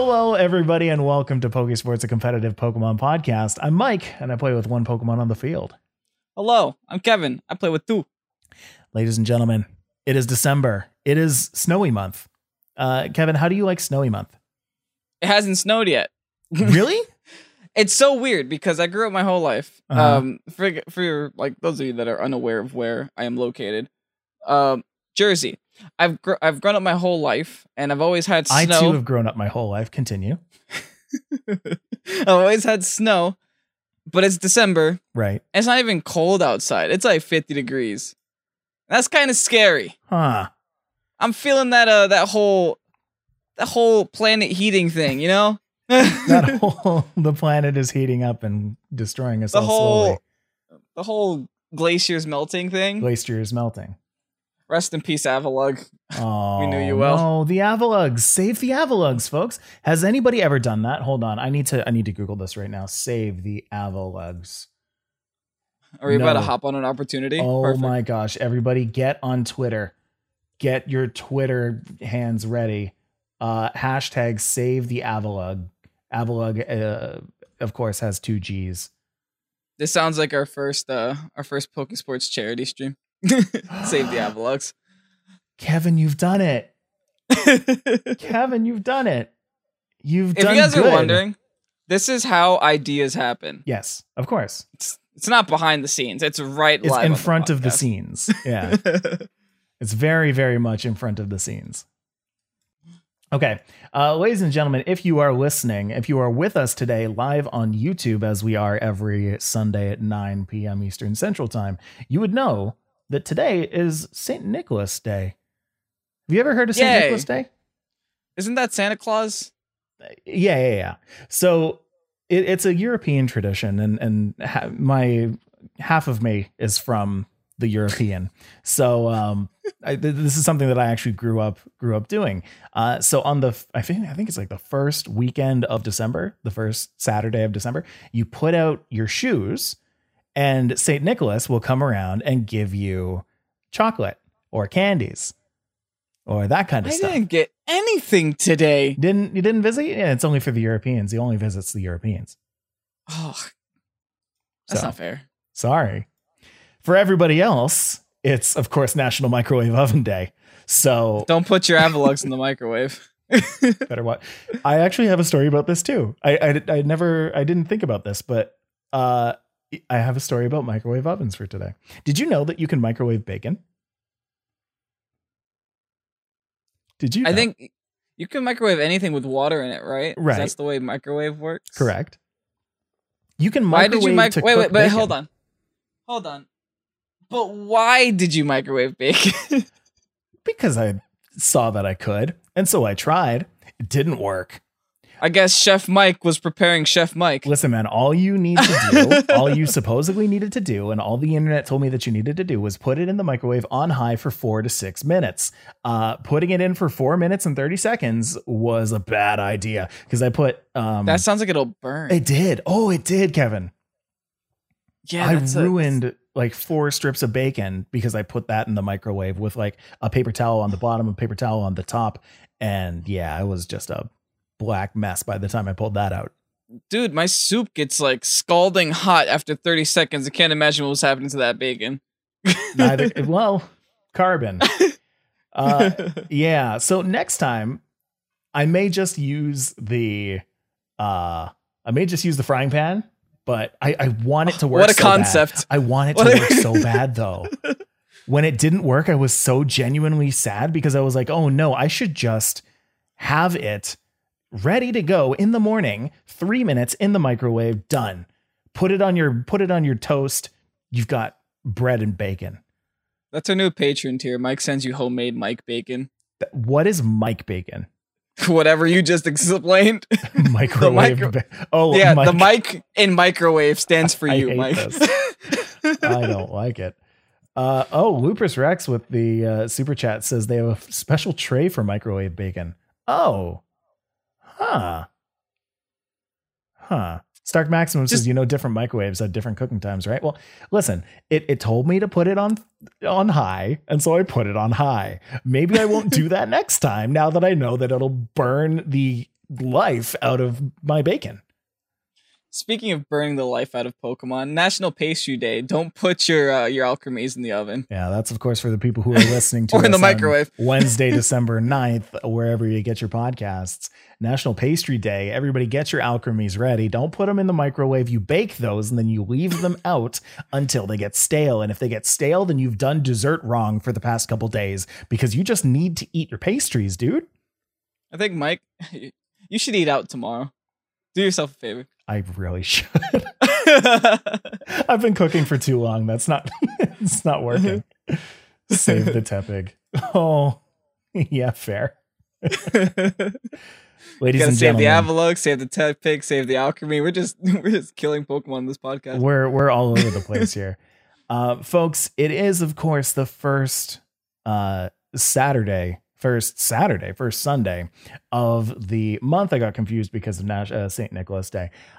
Hello, everybody, and welcome to Pokesports, a competitive Pokemon podcast. I'm Mike, and I play with one Pokemon on the field. Hello, I'm Kevin. I play with two. Ladies and gentlemen, it is December. It is snowy month. Uh, Kevin, how do you like snowy month? It hasn't snowed yet. Really? It's so weird because I grew up my whole life. Uh-huh. Um, for for like those of you that are unaware of where I am located, um, Jersey. I've gr- I've grown up my whole life, and I've always had Snow. I too have grown up my whole life. Continue. I've always had snow, but it's December. Right. And it's not even cold outside. It's like 50 degrees. That's kind of scary. Huh. I'm feeling that uh that whole that whole planet heating thing, you know? That whole the planet is heating up and destroying us the all whole slowly. the whole glaciers melting thing. Glacier is melting. Rest in peace, Avalugg. Oh, we knew you well. No, the Avaluggs. Save the Avaluggs, folks. Has anybody ever done that? Hold on. I need to I need to Google this right now. Save the Avaluggs. Are we about to hop on an opportunity? Oh Perfect. my gosh. Everybody get on Twitter. Get your Twitter hands ready. Uh hashtag save the Avalugg. Avalugg uh, of course has two G's. This sounds like our first uh our first Pokesports charity stream. Save the. Kevin, you've done it. Kevin, you've done it. You've done it. if done you guys good. are wondering, this is how ideas happen. Yes, of course. It's, it's not behind the scenes. It's right It's in on front of the scenes. Yeah. It's very, very much in front of the scenes. Okay, uh, ladies and gentlemen, if you are listening, if you are with us today live on YouTube, as we are every Sunday at 9 p.m. Eastern Central Time, you would know that today is St. Nicholas Day. Have you ever heard of St. Nicholas Day? Isn't that Santa Claus? Yeah, yeah, yeah. So it, it's a European tradition, and and ha- my half of me is from the European. So um, I, th- this is something that I actually grew up grew up doing. Uh, so on the I think I think it's like the first weekend of December, the first Saturday of December, you put out your shoes, and Saint Nicholas will come around and give you chocolate or candies or that kind of I stuff. I didn't get anything today. Didn't you didn't visit? Yeah, it's only for the Europeans. He only visits the Europeans. Oh, that's So, not fair. Sorry. For everybody else, it's of course National Microwave Oven Day. So Don't put your Avaluggs in the microwave. better what? I actually have a story about this too. I, I I never I didn't think about this, but uh I have a story about microwave ovens for today. Did you know that you can microwave bacon? Did you? I think you can microwave anything with water in it, right? Right. That's the way microwave works. correct. You can microwave. Why microwave did you mic- to wait, wait, but bacon. hold on, hold on. But why did you microwave bacon? because I saw that I could, and so I tried. It didn't work. I guess Chef Mike was preparing Chef Mike. Listen, man, all you need to do, all you supposedly needed to do, and all the internet told me that you needed to do was put it in the microwave on high for four to six minutes. Uh, putting it in for four minutes and 30 seconds was a bad idea because I put, um, That sounds like it'll burn. it did. Oh, it did, Kevin. yeah, I that's a- ruined like four strips of bacon because I put that in the microwave with like a paper towel on the bottom, a paper towel on the top. And yeah, it was just a black mess by the time I pulled that out. dude. My soup gets like scalding hot after 30 seconds. I can't imagine what was happening to that bacon. Neither, well, carbon. Uh, yeah. So next time, I may just use the, uh, I may just use the frying pan, but I, I want it to work. what a so bad. concept. I want it to What work so bad though. When it didn't work, I was so genuinely sad because I was like, oh no, I should just have it ready to go in the morning, three minutes in the microwave, done. Put it on your put it on your toast. You've got bread and bacon. That's our new patron tier. Mike sends you homemade Mike bacon. What is Mike bacon? Whatever you just explained. Microwave. micro- ba- oh, yeah, Mike- the mic in microwave stands for I you, Mike. I don't like it. Uh, oh, Lupus Rex with the uh, super chat says they have a special tray for microwave bacon. Oh, huh, huh. Stark Maximum says, you know, different microwaves have different cooking times, right? Well, listen, it, it told me to put it on on high, and so I put it on high. Maybe I won't do that next time now that I know that it'll burn the life out of my bacon. Speaking of burning the life out of Pokemon, National Pastry Day. Don't put your uh, your Alcremies in the oven Yeah, that's of course for the people who are listening to or in the microwave. Wednesday, December 9th, wherever you get your podcasts. National Pastry Day. Everybody get your Alcremies ready. Don't put them in the microwave. You bake those and then you leave them out until they get stale. And if they get stale, then you've done dessert wrong for the past couple days because you just need to eat your pastries, dude. I think Mike, you should eat out tomorrow. Do yourself a favor. I really should. I've been cooking for too long. That's not it's not working. Save the tepig. Oh, yeah, fair. Ladies and save the Avalugg, save the Tepig, save the Alcremie. We're just we're just killing Pokemon in this podcast. we're we're all over the place here. Uh, folks, it is of course the first uh Saturday, first Saturday, first Sunday of the month. I got confused because of Nash, uh, St. Nicholas Day.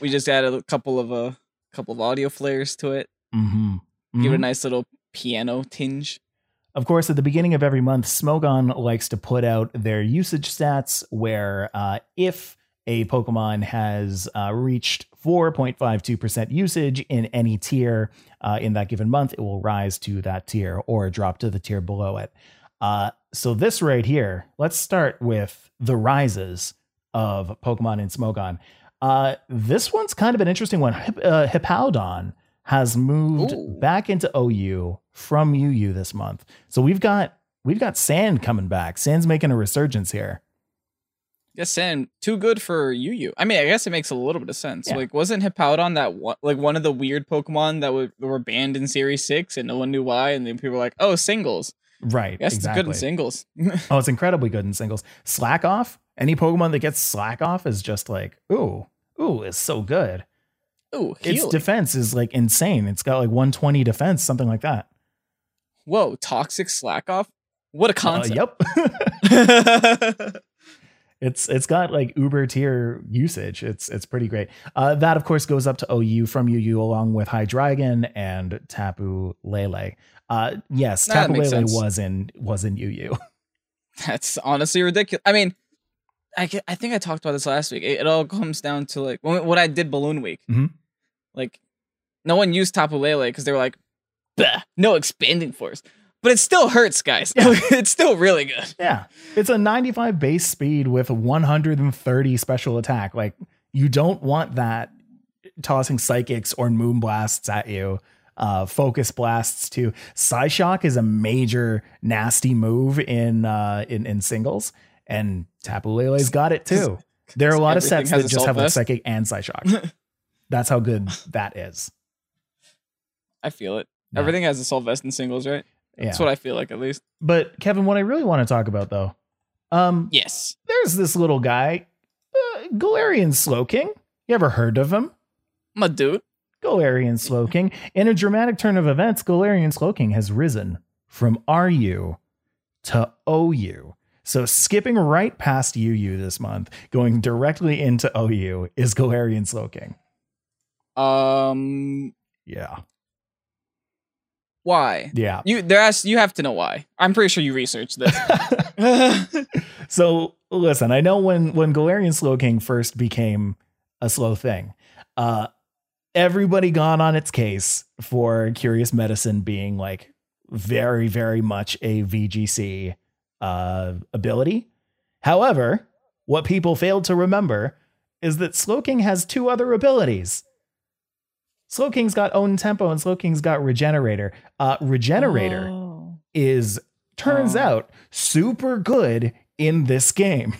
We just added a couple of a couple of audio flares to it. Mm-hmm. Give it a nice little piano tinge. Of course, at the beginning of every month, Smogon likes to put out their usage stats where uh, if a Pokemon has uh, reached 4.52% usage in any tier uh, in that given month, it will rise to that tier or drop to the tier below it. Uh, so, this right here, let's start with the rises of Pokemon in Smogon. Uh, this one's kind of an interesting one. Hip, uh, Hippowdon has moved Ooh. back into OU from UU this month. So we've got we've got Sand coming back. Sand's making a resurgence here. Yes, Sand too good for UU I mean, I guess it makes a little bit of sense. Yeah. Like, wasn't Hippowdon that one, like one of the weird Pokemon that were, were banned in Series Six, and no one knew why, and then people were like, "Oh, singles. Right. Yes, exactly. it's good in singles." Oh, it's incredibly good in singles. Slack off. Any Pokemon that gets slack off is just like, ooh, ooh, it's so good. Ooh, Its defense is like insane. It's got like 120 defense, something like that. Whoa, toxic slack off. What a Uh, concept. yep. It's it's got like Uber tier usage. It's it's pretty great. Uh, that of course goes up to OU from UU along with Hydreigon and Tapu Lele. Uh, yes, Nah, that Tapu Lele was in was in UU. That's honestly ridiculous. I mean, I, I think I talked about this last week. It, it all comes down to like when, when I did Balloon Week. Mhm. Like, no one used Tapu Lele because they were like, "Bah, no expanding force. But it still hurts, guys. Yeah. it's still really good. yeah, it's a 95 base speed with 130 special attack. Like you don't want that tossing psychics or moon blasts at you. Uh, focus blasts too. Psyshock is a major nasty move in uh, in in singles, and Tapu Lele's got it too. There are a lot of sets that just have like psychic and Psyshock. That's how good that is. I feel it. Yeah. Everything has assault vest in singles, right? Yeah. That's what I feel like, at least. But Kevin, what I really want to talk about though, um, Yes. there's this little guy, uh, Galarian Slowking. You ever heard of him? I'm dude. Galarian Slowking. In a dramatic turn of events, Galarian Slowking has risen from RU to OU. So skipping right past UU this month, going directly into OU is Galarian Slowking. Um, Yeah. why? Yeah. You there has you have to know why. I'm pretty sure you researched this. so listen, I know when when Galarian Slowking first became a slow thing, uh, everybody gone on its case for Curious Medicine being like very, very much a VGC uh, ability. However, what people failed to remember is that Slowking has two other abilities. Slowking's got own tempo and Slowking's got regenerator. Uh, regenerator Oh. is turns Oh. out super good in this game.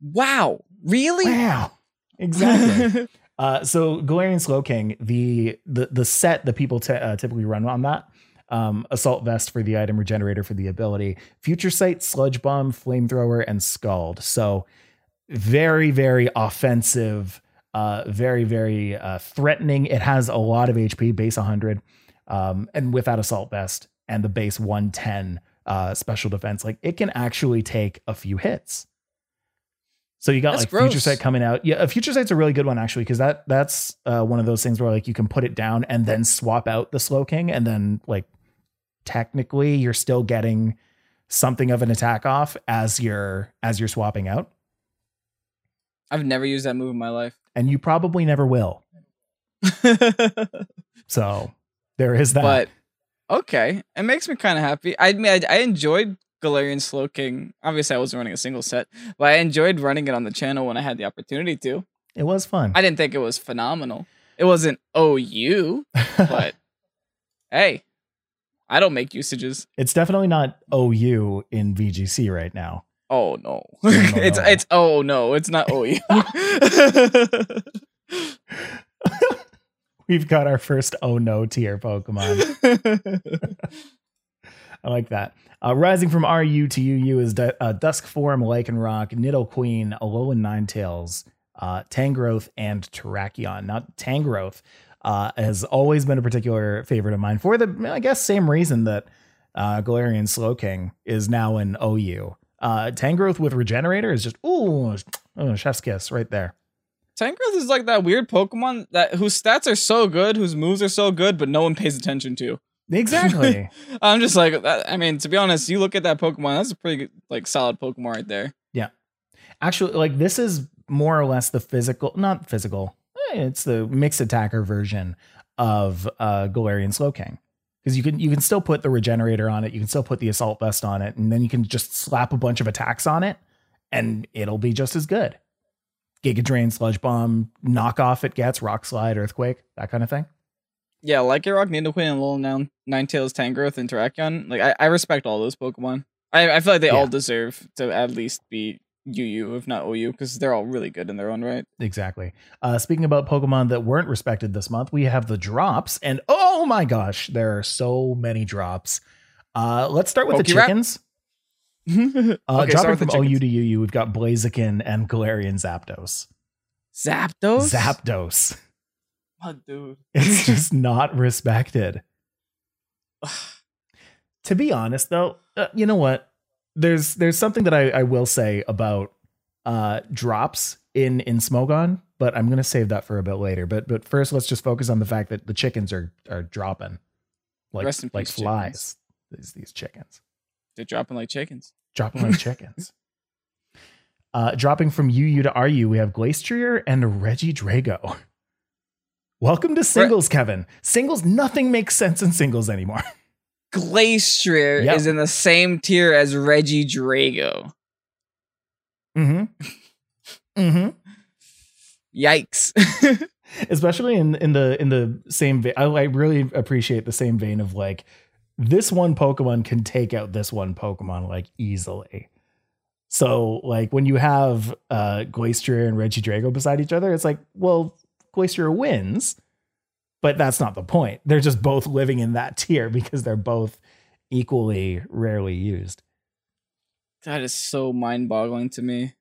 Wow. Really? Wow. Exactly. uh, so Galarian Slowking, the the the set that people t- uh, typically run on that. Um, assault vest for the item, regenerator for the ability, future sight, sludge bomb, flamethrower, and scald. So very, very offensive, uh, very, very uh, threatening. It has a lot of HP, base 100, um, and with that assault vest and the base 110 uh, special defense, like it can actually take a few hits. So you got That's like gross. future sight coming out. Yeah, future sight's a really good one actually because that that's uh, one of those things where like you can put it down and then swap out the slow king and then like technically you're still getting something of an attack off as you're as you're swapping out I've never used that move in my life. and you probably never will. So there is that. but okay, it makes me kind of happy. I mean, I, I enjoyed Galarian Slow King. Obviously, I wasn't running a single set, but I enjoyed running it on the channel when I had the opportunity to. it was fun. I didn't think it was phenomenal. It wasn't OU, but hey, I don't make usages. it's definitely not OU in VGC right now. Oh no, no, it's no. it's oh no, it's not OU. We've got our first oh no tier Pokemon. I like that. Uh, rising from RU to UU is uh, Dusk Form, Lycanroc, Nidoqueen, Alolan Ninetales, uh, Tangrowth, and Terrakion. Now, Tangrowth uh, has always been a particular favorite of mine for the, I guess, same reason that uh, Galarian Slowking is now in OU. Uh, Tangrowth with Regenerator is just, ooh, oh, chef's kiss right there. Tangrowth is like that weird Pokemon that whose stats are so good, whose moves are so good, but no one pays attention to. Exactly. I'm just like, that, I mean, to be honest, you look at that Pokemon, that's a pretty good, like solid Pokemon right there. Yeah, actually like this is more or less the physical not physical eh, it's the mixed attacker version of uh galarian slowking because you can you can still put the regenerator on it you can still put the assault vest on it and then you can just slap a bunch of attacks on it and it'll be just as good giga drain sludge bomb knockoff it gets rock slide earthquake that kind of thing Yeah, like Rock, Nidoqueen, and Little Noun, Ninetales, Tangrowth, and Terrakion. Like, I, I respect all those Pokemon. I, I feel like they Yeah. all deserve to at least be UU, if not OU, because they're all really good in their own right. exactly uh speaking about pokemon that weren't respected this month we have the drops and oh my gosh there are so many drops uh let's start with the chickens Uh, start dropping from OU to UU, we've got Blaziken and Galarian Zapdos. Zapdos? Zapdos. Dude. It's just not respected. to be honest, though, uh, you know what? There's there's something that I, I will say about uh, drops in in Smogon, but I'm gonna save that for a bit later. But but first, let's just focus on the fact that the chickens are are dropping like like peace, flies. These these chickens. They're dropping like chickens. dropping like chickens. Uh, dropping from UU to RU, we have Glastrier and Regidrago. Welcome to singles, Kevin. Singles, nothing makes sense in singles anymore. Glastrier Yep. is in the same tier as Regidrago. Mm-hmm. Mm-hmm. Yikes. Especially in in the in the same vein. I, I really appreciate the same vein of like this one Pokemon can take out this one Pokemon like easily. So like when you have uh Glastrier and Regidrago beside each other, it's like, well, Glastrier wins, but that's not the point. They're just both living in that tier because they're both equally rarely used. that is so mind boggling to me.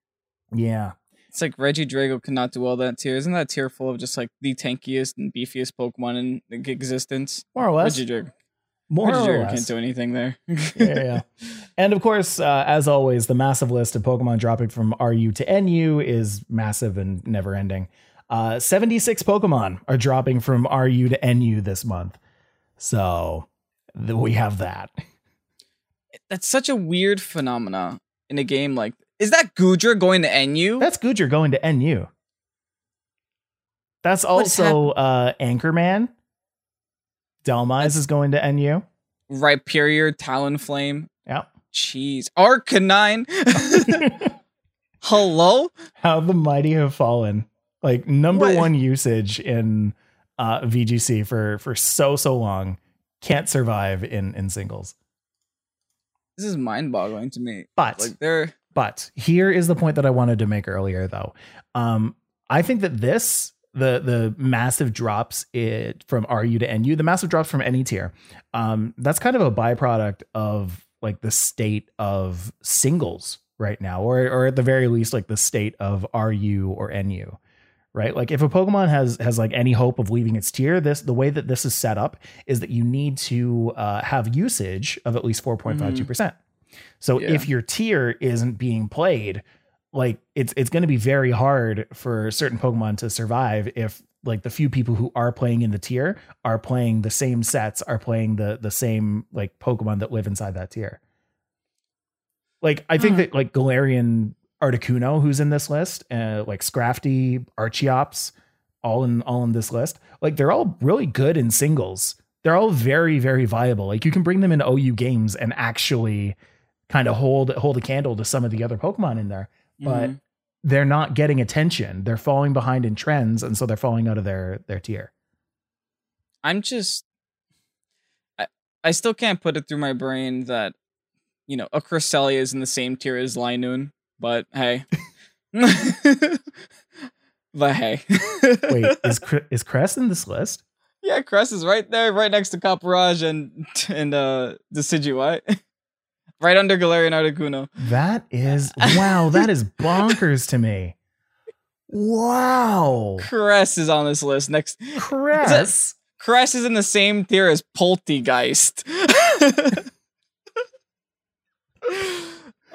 Yeah. It's like Regidrago cannot do all that tier. Isn't that tier full of just like the tankiest and beefiest Pokemon in existence? More or less. Regidrago, More Reggie or Drago less. can't do anything there. yeah, yeah. And of course, uh, as always, the massive list of Pokemon dropping from RU to NU is massive and never ending. Uh, 76 Pokemon are dropping from RU to NU this month. So th- we have that. That's such a weird phenomena in a game like. Is that Goodra going to NU? That's Gujar going to NU. That's also uh, Anchorman. Dhelmise is going to NU. Rhyperior, Talonflame. Yeah. Jeez. Arcanine. Hello? How the mighty have fallen. Like number What? one usage in uh, VGC for for so so long. Can't survive in in singles. This is mind boggling to me. But Like they're but here is the point that I wanted to make earlier though. Um, I think that this the the massive drops it from RU to NU, the massive drops from any tier, um, that's kind of a byproduct of like the state of singles right now, or or at the very least, like the state of RU or NU. Right, like if a Pokemon has has like any hope of leaving its tier, this the way that this is set up is that you need to uh, have usage of at least four point five two percent. So Yeah. if your tier isn't being played, like it's it's going to be very hard for certain Pokemon to survive if like the few people who are playing in the tier are playing the same sets, are playing the the same like Pokemon that live inside that tier. Like I think Hmm. that like Galarian Articuno, who's in this list, uh, like Scrafty, Archeops, all in all in this list, like they're all really good in singles. They're all very very viable. Like you can bring them in OU games and actually kind of hold hold a candle to some of the other Pokemon in there, but Mhm. they're not getting attention. They're falling behind in trends, and so they're falling out of their their tier. I'm just I, I still can't put it through my brain that you know a Cresselia is in the same tier as Linoone, but hey. but hey. Wait, is is Crest in this list? yeah, Crest is right there, right next to Copperajah and and uh Decidueye. right under Galarian Articuno. That is wow. That is bonkers to me. Wow, Crest is on this list. Next Crest. Crest is in the same tier as Polteageist.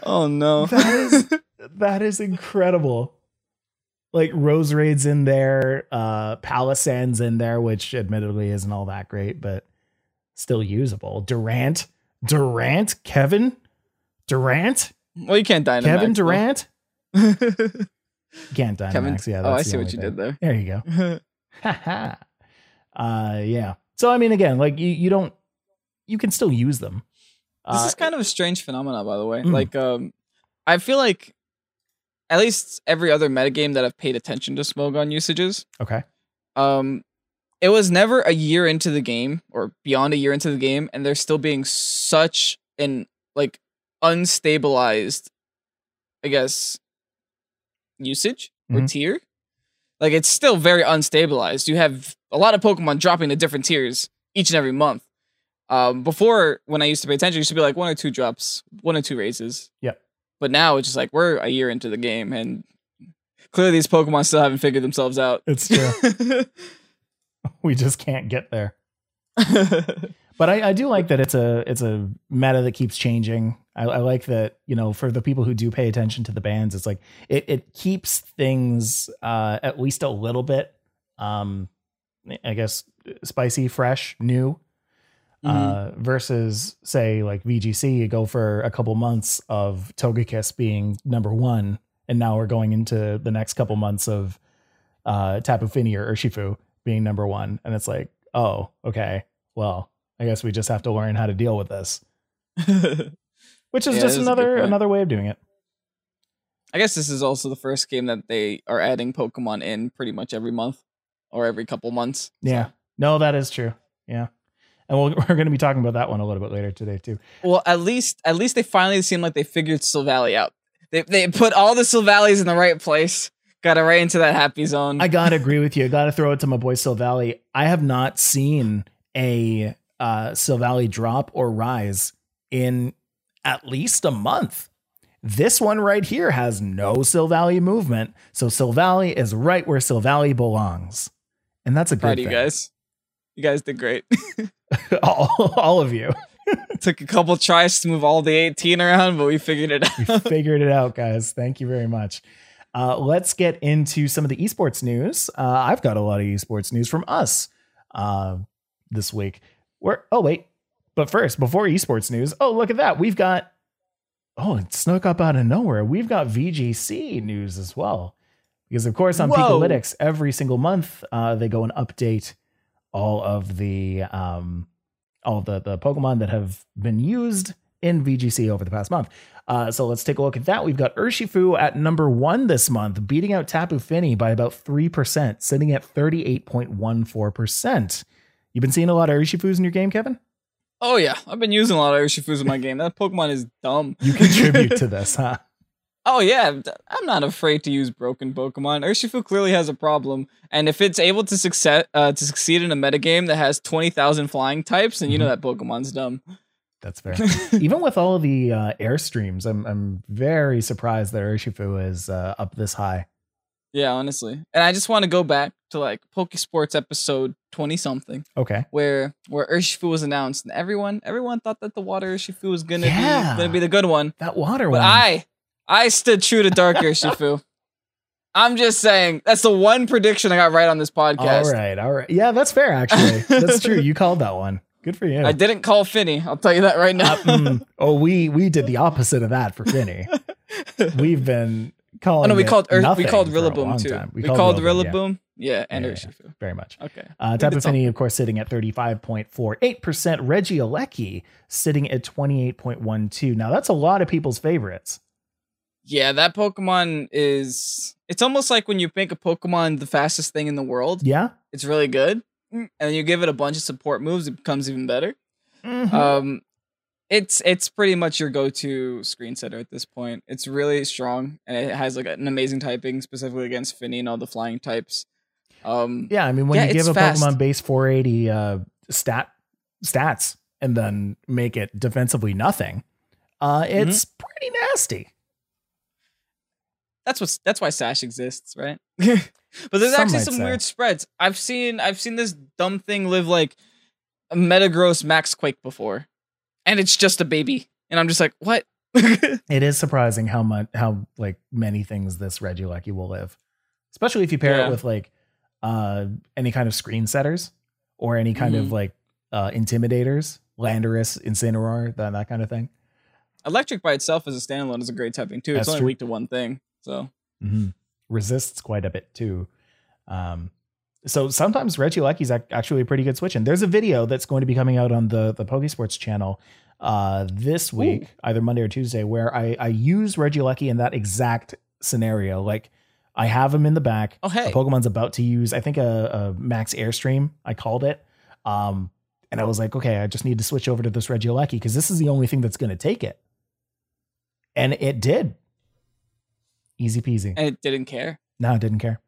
Oh no. That is that is incredible. Like Roserade's in there, uh Palossand's in there, which admittedly isn't all that great, but still usable. Durant, Durant, Kevin, Durant, well, you can't Dynamax. Kevin. Durant. Can't Dynamax. Kevin. Yeah, oh, I see what you thing. did there. There you go. uh yeah. So I mean again, like you you don't you can still use them. Uh, is kind of a strange phenomenon, by the way. Mm. Like, um, I feel like at least every other metagame that I've paid attention to Smogon usages, okay. um, it was never a year into the game or beyond a year into the game, and there still being such an like unstabilized, I guess, usage or Mhm. tier. Like it's still very unstabilized. You have a lot of Pokemon dropping to different tiers each and every month. Um, before when I used to pay attention, it used to be like one or two drops, one or two raises. Yep. But now it's just like we're a year into the game, and clearly these Pokemon still haven't figured themselves out. It's true. we just can't get there. But I, I do like that it's a it's a meta that keeps changing. I, I like that you know for the people who do pay attention to the bands, it's like it it keeps things uh, at least a little bit, um, I guess spicy, fresh, new. Uh, versus say like VGC, you go for a couple months of Togekiss being number one, and now we're going into the next couple months of uh, Tapu Fini or Urshifu being number one, and it's like, oh, okay, well, I guess we just have to learn how to deal with this, which is Yeah, just that's a good another another way of doing it. I guess this is also the first game that they are adding Pokemon in pretty much every month or every couple months. Yeah, no, that is true. Yeah, and we'll, we're going to be talking about that one a little bit later today too. Well, at least at least they finally seem like they figured Silvally out. They they put all the Silvallies in the right place. Got it right into that happy zone. I gotta agree with you. I gotta throw it to my boy Silvally. I have not seen a uh Silvally drop or rise in at least a month. This one right here has no Silvally movement, so Silvally is right where Silvally belongs, and that's a Proud good of you guys. You guys did great. all, all of you, Took a couple tries to move all the 18 around, but we figured it out. we figured it out, guys. Thank you very much. Uh, let's get into some of the esports news. Uh, I've got a lot of esports news from us uh, this week. Where? Oh wait, but first, before esports news, oh look at that, we've got. Oh, it snuck up out of nowhere. We've got VGC news as well, because of course on Whoa. Every single month uh, they go and update all of the um, all the the Pokemon that have been used in VGC over the past month. Uh, so let's take a look at that. We've got Urshifu at number one this month, beating out Tapu Fini by about 3%, sitting at 38.14%. You've been seeing a lot of Urshifus in your game, Kevin? oh yeah, I've been using a lot of Urshifus in my game. That Pokemon is dumb. You contribute to this, huh? Oh yeah, I'm not afraid to use broken Pokemon. Urshifu clearly has a problem, and if it's able to success uh, to succeed in a metagame that has twenty thousand flying types, then you know that Pokemon's dumb. That's fair. Even with all of the uh, airstreams, I'm I'm very surprised that Urshifu is uh, up this high. Yeah, honestly. And I just want to go back to like Pokesports episode 20 something Okay. where where Urshifu was announced and everyone everyone thought that the water Urshifu was going to Yeah. be to be the good one. That water But one. I I stood true to Dark Urshifu. I'm just saying that's the one prediction I got right on this podcast. all right, all right. Yeah, that's fair. Actually, that's true. You called that one. Good for you. I didn't call Fini. I'll tell you that right now. Uh, mm, oh, we we did the opposite of that for Fini. We've been calling. oh no, we called Ur- we called Rillaboom too. time. We, called Rillaboom, yeah. Yeah, and Yeah, yeah, very much. Okay. Uh, Tapu it's all- of course, sitting at 35.48%. Regieleki sitting at 28.12. Now, that's a lot of people's favorites. Yeah, that Pokemon is. It's almost like when you make a Pokemon the fastest thing in the world. Yeah. It's really good, and you give it a bunch of support moves, it becomes even better. Mhm. Um, it's it's pretty much your go-to screen setter at this point. It's really strong, and it has like an amazing typing, specifically against Fini and all the flying types. Um, yeah. I mean, when yeah, you give a fast. Pokemon base 480 uh, stat stats and then make it defensively nothing, uh, Mm-hmm. it's pretty nasty. That's what's that's why Sash exists, right? but there's Some actually some say. weird spreads. I've seen I've seen this dumb thing live like a Metagross Max Quake before, and it's just a baby, and I'm just like, what? It is surprising how much, how like many things this Regieleki will live, especially if you pair Yeah. it with like uh, any kind of screen setters or any kind of Mhm. like uh, intimidators, Landorus, Incineroar, that, that kind of thing. Electric by itself as a standalone is a great typing too. That's it's only true. weak to one thing, so hmm Resists quite a bit too. Um, so sometimes Regieleki is actually a pretty good switch. And there's a video that's going to be coming out on the the Pokesports channel uh, this week, Ooh. either Monday or Tuesday, where I I use Regieleki in that exact scenario. Like I have him in the back. oh hey, A Pokemon's about to use, I think, a, a Max Airstream. I called it. Um, and I was like, okay, I just need to switch over to this Regieleki because this is the only thing that's going to take it. And it did. Easy peasy. and it didn't care. No, it didn't care.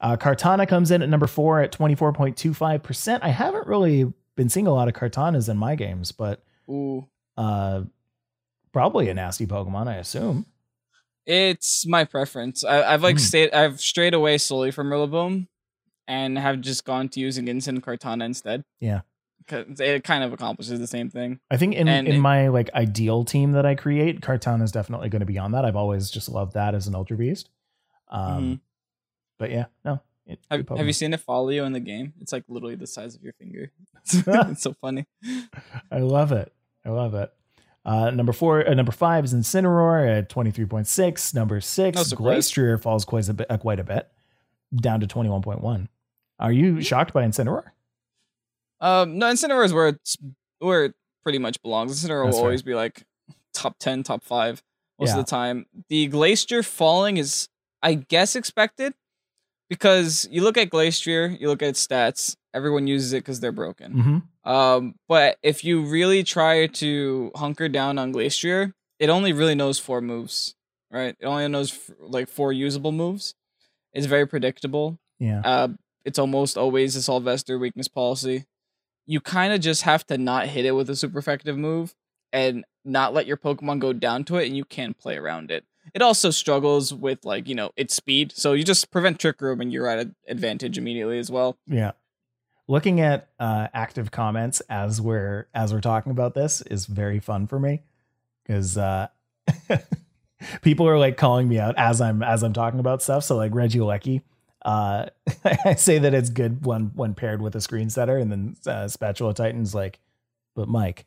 Uh, Kartana comes in at number four at 24.25%. I haven't really been seeing a lot of Kartanas in my games, but Ooh, uh, probably a nasty Pokemon, I assume. it's my preference. I, I've like Hmm. stayed. I've strayed away slowly from Rillaboom, and have just gone to using Instant Kartana instead. Yeah. It kind of accomplishes the same thing. I think in, And in it- my like ideal team that I create, Kartana is definitely going to be on that. I've always just loved that as an Ultra Beast. Um, Mhm. But yeah, no. it- Have, have you seen it follow you in the game? It's like literally the size of your finger. it's so funny. I love it. I love it. Uh, number four, uh, number five is Incineroar at twenty three point six. Number six, No. Glastrier falls quite a bit, uh, quite a bit, down to twenty one point one. Are you shocked by Incineroar? Um, no, Incineroar is where it's where it pretty much belongs. Incineroar That's will fair. always be like top ten, top five most Yeah. of the time. The Glacier falling is, I guess, expected because you look at Glacier, you look at its stats. Everyone uses it because they're broken. Mm-hmm. Um, but if you really try to hunker down on Glacier, it only really knows four moves, right? It only knows f- like four usable moves. It's very predictable. Yeah. Uh, it's almost always a Sylvester weakness policy. You kind of just have to not hit it with a super effective move and not let your Pokemon go down to it, and you can play around it. It also struggles with like you know its speed, so you just prevent Trick Room and you're at an advantage immediately as well. Yeah. Looking at uh, active comments as we're as we're talking about this is very fun for me because uh, people are like calling me out as I'm as I'm talking about stuff. So like Regieleki, uh, I say that it's good when when paired with a screen setter, and then uh, Spatula Titan's like, but Mike,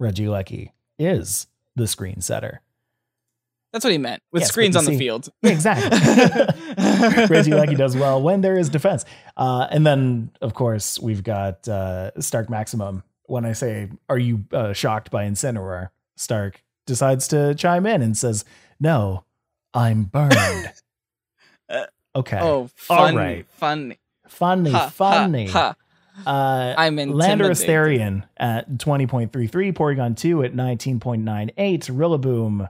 Regieleki is the screen setter. That's what he meant with Yes, screens on the see- field. Exactly. Regieleki does well when there is defense. Uh, and then, of course, we've got uh, Stark Maximum. When I say, Are you uh, shocked by Incineroar? Stark decides to chime in and says, No, I'm burned. Okay. Oh, All funny, right. funny, funny, Ha, ha, funny. ha. Uh, I'm intimidated. Therian at 20.33, Porygon 2 at 19.98, Rillaboom.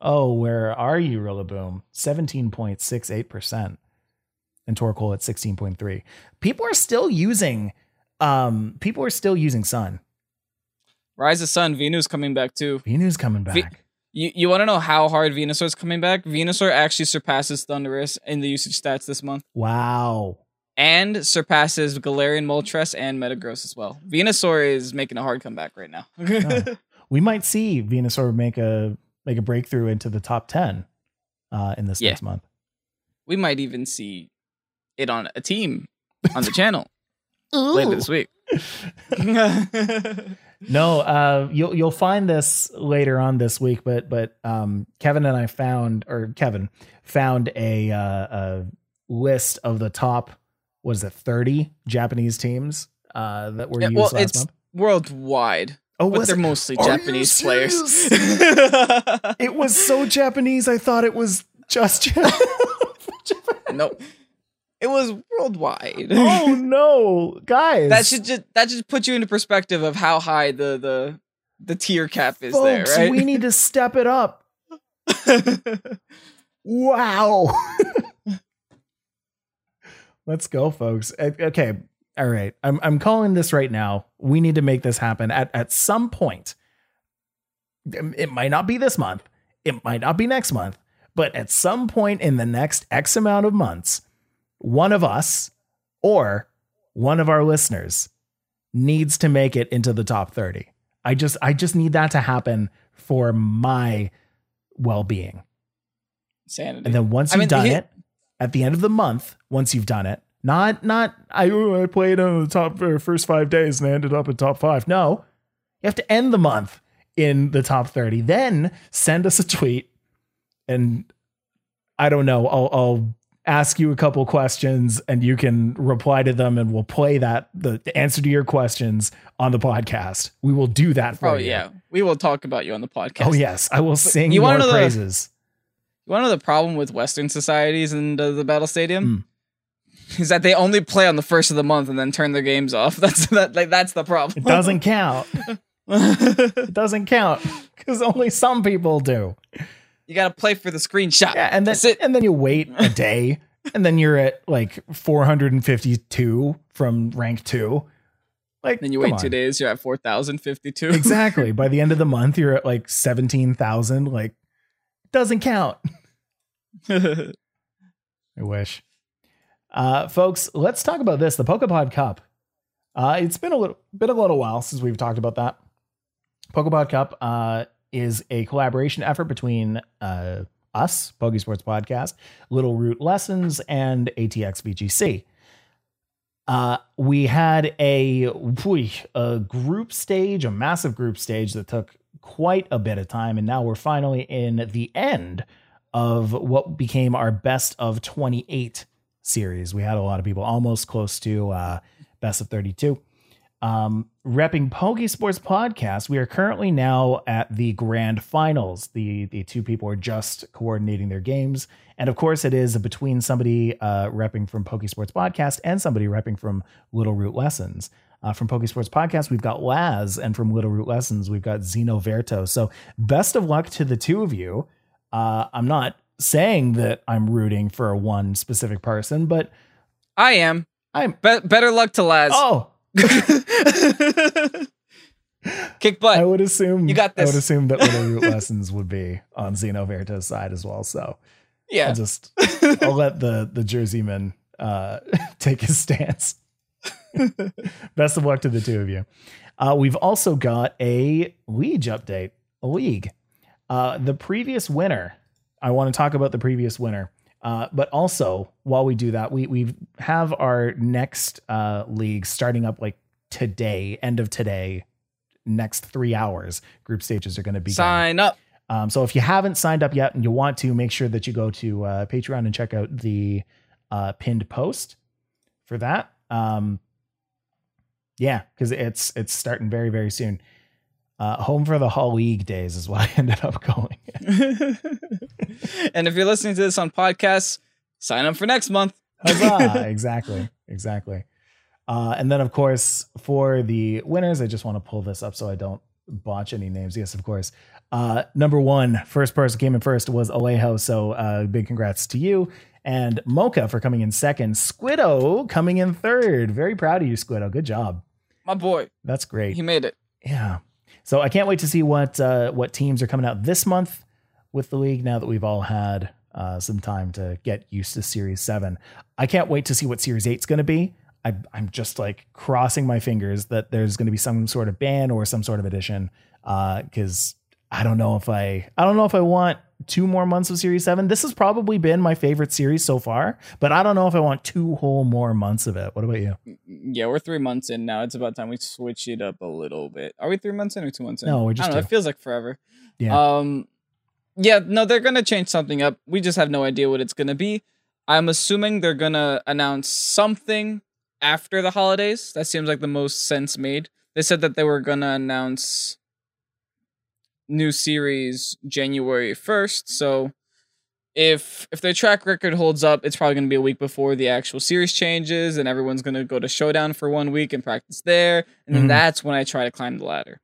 Oh, where are you, Rillaboom? 17.68%. And Torkoal at 16.3. People are still using um people are still using Sun. Rise of Sun, Venu's coming back too. Venu's coming back. You you want to know how hard Venusaur is coming back? Venusaur actually surpasses Thundurus in the usage stats this month, wow. and surpasses Galarian Moltres and Metagross as well. Venusaur is making a hard comeback right now. We might see Venusaur make a make a breakthrough into the top ten uh, in this Yeah. next month. we might even see it on a team on the channel later this week. No, uh, you'll you'll find this later on this week, but but um, Kevin and I found, or Kevin found a, uh, a list of the top, what is it, thirty Japanese teams uh, that were Yeah, used well, last it's month. worldwide, Oh, but they're it? mostly Are Japanese players. It was so Japanese. I thought it was just. Japan. nope, it was worldwide. oh no, guys! that should just that just put you into perspective of how high the the the tier cap is folks. there, right? We need to step it up. Wow. Let's go, folks. Uh, Okay. All right. I'm I'm calling this right now. We need to make this happen at at some point. Um, It might not be this month. It might not be next month, but at some point in the next X amount of months, one of us or one of our listeners needs to make it into the top 30. I just I just need that to happen for my well-being. Sanity. And then once you've mean, done he- it, at the end of the month, once you've done it, not not I I played on the top first five days and I ended up in top five. No, you have to end the month in the top thirty. Then send us a tweet, and I don't know. I'll I'll ask you a couple questions, and you can reply to them, and we'll play that the, answer to your questions on the podcast. We will do that for oh you. yeah, we will talk about you on the podcast. Oh yes, I will sing you your know the- praises. You want to know the problem with Western societies and uh, the battle stadium? Is that they only play on the first of the month and then turn their games off. That's that like that's the problem. It doesn't count. It doesn't count because only some people do. You got to play for the screenshot. Yeah, and then That's it. and then you wait a day, and then you're at like 452 from rank two. Like Then you wait two days. You're at four thousand fifty-two. Exactly. By the end of the month, you're at like 17,000. Like, doesn't count. I wish. Uh, folks, let's talk about this. The Pokepod Cup. Uh, it's been a little been a little while since we've talked about that. Pokepod Cup uh, is a collaboration effort between uh, us, Pokesports Podcast, Little Root Lessons, and ATX VGC. Uh, we had a a group stage, a massive group stage that took quite a bit of time, and now we're finally in the end of what became our best of 28 series. We had a lot of people almost close to uh, best of 32. Um, repping Pokesports podcast, we are currently now at the grand finals. The the two people are just coordinating their games, and of course, it is between somebody uh, repping from Pokesports podcast and somebody repping from Little Root Lessons. Uh, from Pokesports podcast, we've got Laz, and from Little Root Lessons, we've got Zeno Verto. So, best of luck to the two of you. Uh, I'm not saying that I'm rooting for one specific person, but I am. I'm. Be- better luck to Laz. Oh, Kick butt. I would assume You got this. I would assume that Little Root Lessons would be on Zeno Verto's side as well. So yeah. I'll just I'll let the the Jerseyman uh, take his stance. Best of luck to the two of you. Uh, we've also got a league update. A league. Uh, the previous winner. I want to talk about the previous winner. Uh, but also, while we do that, we we have our next uh, league starting up like today, end of today, next three hours. Group stages are going to be Sign up. um, so if you haven't signed up yet and you want to, make sure that you go to uh, Patreon and check out the uh, pinned post for that. Um, yeah, because it's it's starting very very soon. Uh, home for the Hall League days is what I ended up going. and if you're listening to this on podcasts, sign up for next month. Huzzah! exactly, exactly. Uh, and then, of course, for the winners, I just want to pull this up so I don't botch any names. Yes, of course. Uh, number one, first person came in first was Alejo. So uh, big congrats to you. And Mocha for coming in second. Squiddo coming in third. Very proud of you, Squiddo. Good job. My boy, That's great. he made it. Yeah. So I can't wait to see what uh, what teams are coming out this month with the league. Now that we've all had uh, some time to get used to Series Seven, I can't wait to see what Series Eight's going to be. I, I'm just like crossing my fingers that there's going to be some sort of ban or some sort of addition because I don't know if I I don't know if I want two more months of Series 7. This has probably been my favorite series so far, but I don't know if I want two whole more months of it. What about you? Yeah, we're three months in now. It's about time we switch it up a little bit. Are we three months in or two months in? No, we're I just don't know. It feels like forever. Yeah. Um, yeah, no, they're gonna change something up. We just have no idea what it's gonna be. I'm assuming they're gonna announce something after the holidays. That seems like the most sense made. They said that they were gonna announce new series January 1st. So if if their track record holds up, it's probably going to be a week before the actual series changes and everyone's going to go to Showdown for one week and practice there, and then Mhm. that's when I try to climb the ladder.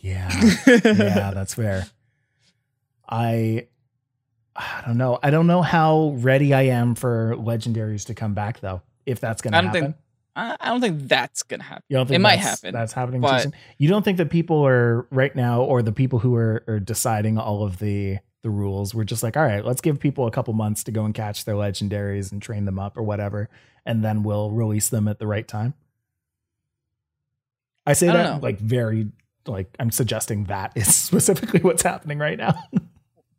yeah. yeah, that's fair. I I don't know. I don't know how ready I am for legendaries to come back though. If that's going to I don't happen. think- I, don't think that's going to happen. you don't think it might happen, That's happening too but- soon? You don't think that people are right now or the people who are, are deciding all of the the rules we're just like, all right, let's give people a couple months to go and catch their legendaries and train them up or whatever, and then we'll release them at the right time. I say I that know. like very like I'm suggesting that is specifically what's happening right now.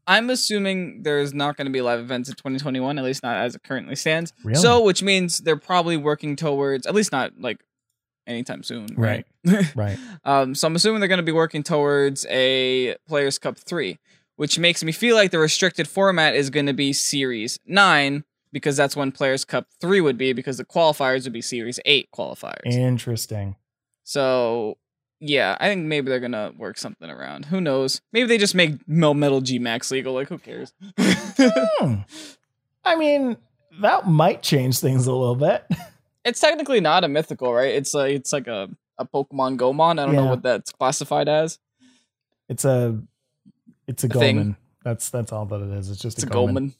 I'm assuming there's not going to be live events in 2021, at least not as it currently stands. Really? So, which means they're probably working towards, at least not like anytime soon, right? right. Um, so I'm assuming they're going to be working towards a Players Cup 3, which makes me feel like the restricted format is going to be Series 9 because that's when Players Cup 3 would be because the qualifiers would be Series 8 qualifiers. Interesting. so, yeah, I think maybe they're going to work something around. Who knows? Maybe they just make Melmetal G Max legal. Like, who cares? Hmm. I mean, that might change things a little bit. it's technically not a mythical, right? It's like it's like a, a Pokemon Gomon. I don't know what that's classified as. It's a it's a A thing. Goldman. That's that's all that it is. It's just It's a Goldman.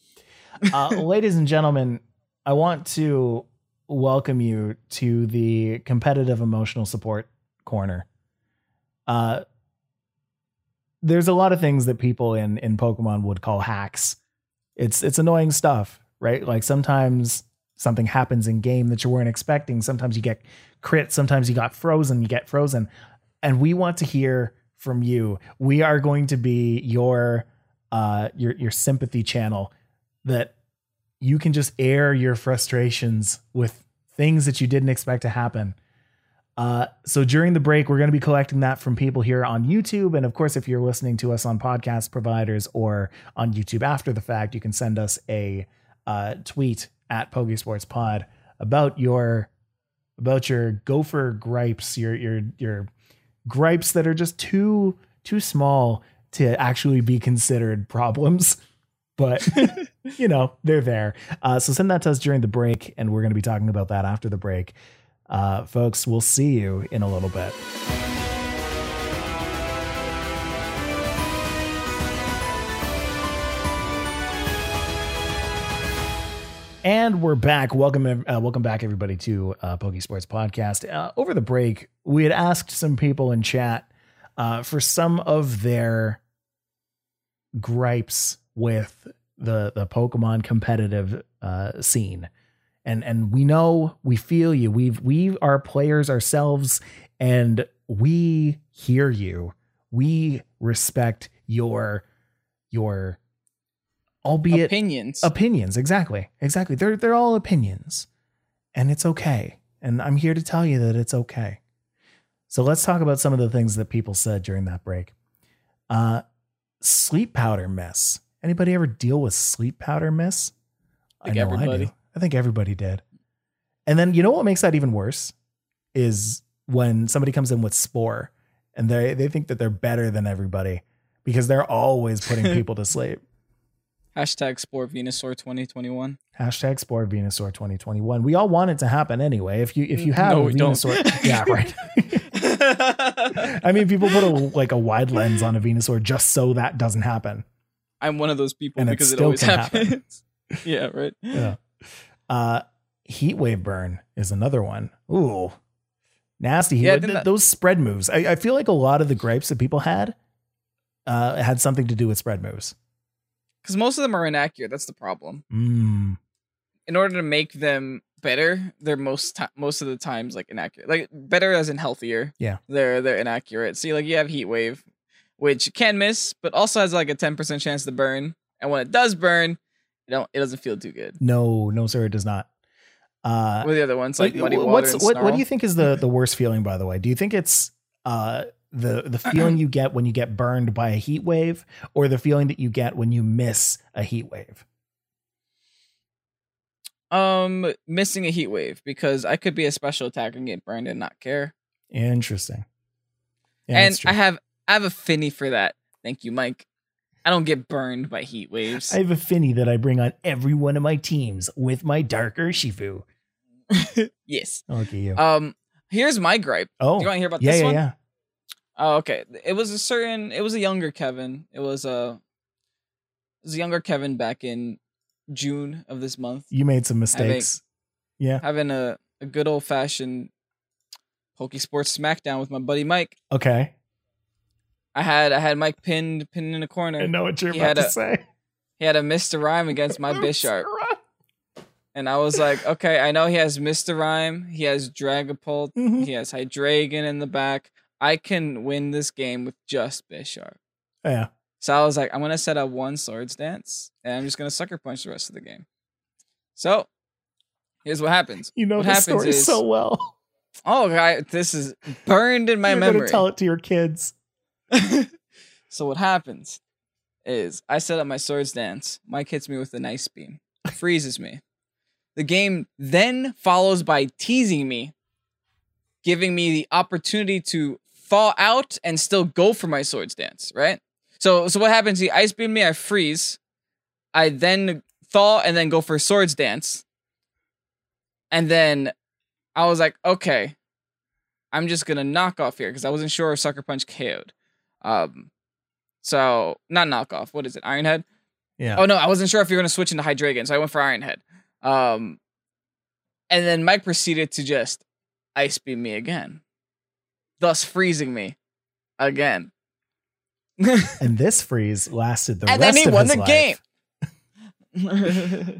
Goldman. uh, ladies and gentlemen, I want to welcome you to the competitive emotional support corner. Uh, there's a lot of things that people in in Pokemon would call hacks. It's it's annoying stuff, right? Like sometimes something happens in game that you weren't expecting. Sometimes you get crit. Sometimes you got frozen. You get frozen, and we want to hear from you. We are going to be your uh your your sympathy channel that you can just air your frustrations with things that you didn't expect to happen. Uh, so during the break, we're going to be collecting that from people here on YouTube. And of course, if you're listening to us on podcast providers or on YouTube after the fact, you can send us a uh, tweet at Pokesports Pod about your about your gopher gripes, your your your gripes that are just too too small to actually be considered problems. But you know, they're there. Uh, so send that to us during the break, and we're going to be talking about that after the break. Uh, folks, we'll see you in a little bit. And we're back. Welcome, uh, welcome back, everybody, to uh, Poke Sports Podcast. Uh, over the break, we had asked some people in chat uh, for some of their gripes with the the Pokemon competitive uh, scene, and and we know we feel you. We've we are players ourselves, and we hear you. We respect your your albeit Opinions. opinions exactly exactly. They're they're all opinions. And it's okay. And i'm here to tell you that it's okay. So let's talk about some of the things that people said during that break. Uh sleep powder mess. Anybody ever deal with sleep powder mess? I think everybody. do. i think everybody did. And then you know what makes that even worse? Is when somebody comes in with spore and they they think that they're better than everybody because they're always putting people to sleep Hashtag Spore Venusaur 2021. Hashtag Spore Venusaur 2021. We all want it to happen anyway. If you if you have No, a we don't. Yeah, right. I mean, people put a like a wide lens on a Venusaur just so that doesn't happen. I'm one of those people And because it, still always can happen. happens. yeah, right. Yeah. Uh, heat wave burn is another one. Ooh, nasty. Yeah, I He- think th- that- those spread moves. I, I feel like a lot of the gripes that people had uh, had something to do with spread moves. Because most of them are inaccurate. That's the problem. Mm. In order to make them better, they're most ti- most of the times like inaccurate. Like better as in healthier. Yeah. They're they're inaccurate. See, like you have heat wave, which can miss, but also has like a ten percent chance to burn. And when it does burn, it don't it doesn't feel too good. No, no, sir, it does not. Uh, What are the other ones like muddy water what's what, what do you think is the the worst feeling by the way do you think it's uh the the feeling you get when you get burned by a heat wave or the feeling that you get when you miss a heat wave Um, missing a heat wave because I could be a special attacker and get burned and not care. interesting yeah, and. I have I have a Fini for that. Thank you, Mike. I don't get burned by heat waves. I have a Fini that I bring on every one of my teams with my Dark Urshifu. yes. Okay, you. Um, here's my gripe. oh, Do you want to hear about yeah, this yeah, one? yeah. Oh, okay. It was a certain. It was a younger Kevin. It was a. It was a younger Kevin back in June of this month, You made some mistakes. Yeah. having a, a good old fashioned Pokey Sports Smackdown with my buddy Mike. Okay. I had I had Mike pinned pinned in a corner. I know what you're He about to a- say. He had a Mr. Rime against my Bisharp. And I was like, okay, I know he has Mr. Rime, he has Dragapult, Mhm. he has Hydreigon in the back. I can win this game with just Bisharp. Yeah. So I was like, I'm gonna set up one Swords Dance, and I'm just gonna sucker punch the rest of the game. So here's what happens. You know What the story is- so well. Oh, guy, this is burned in my you're memory. gonna tell it to your kids. so what happens is I set up my swords dance. Mike hits me with a nice beam, freezes me. The game then follows by teasing me, giving me the opportunity to thaw out and still go for my swords dance. Right. So so what happens? He ice beam me. I freeze. I then thaw and then go for swords dance. And then I was like, okay, I'm just gonna knock off here because I wasn't sure if Sucker Punch KO'd. Um, so not knock off. What is it? Ironhead. Yeah. Oh no, I wasn't sure if you're gonna switch into Hydreigon, so I went for Ironhead. Um, and then Mike proceeded to just ice beam me again, thus freezing me again. And this freeze lasted the and then rest he of won his the life. game.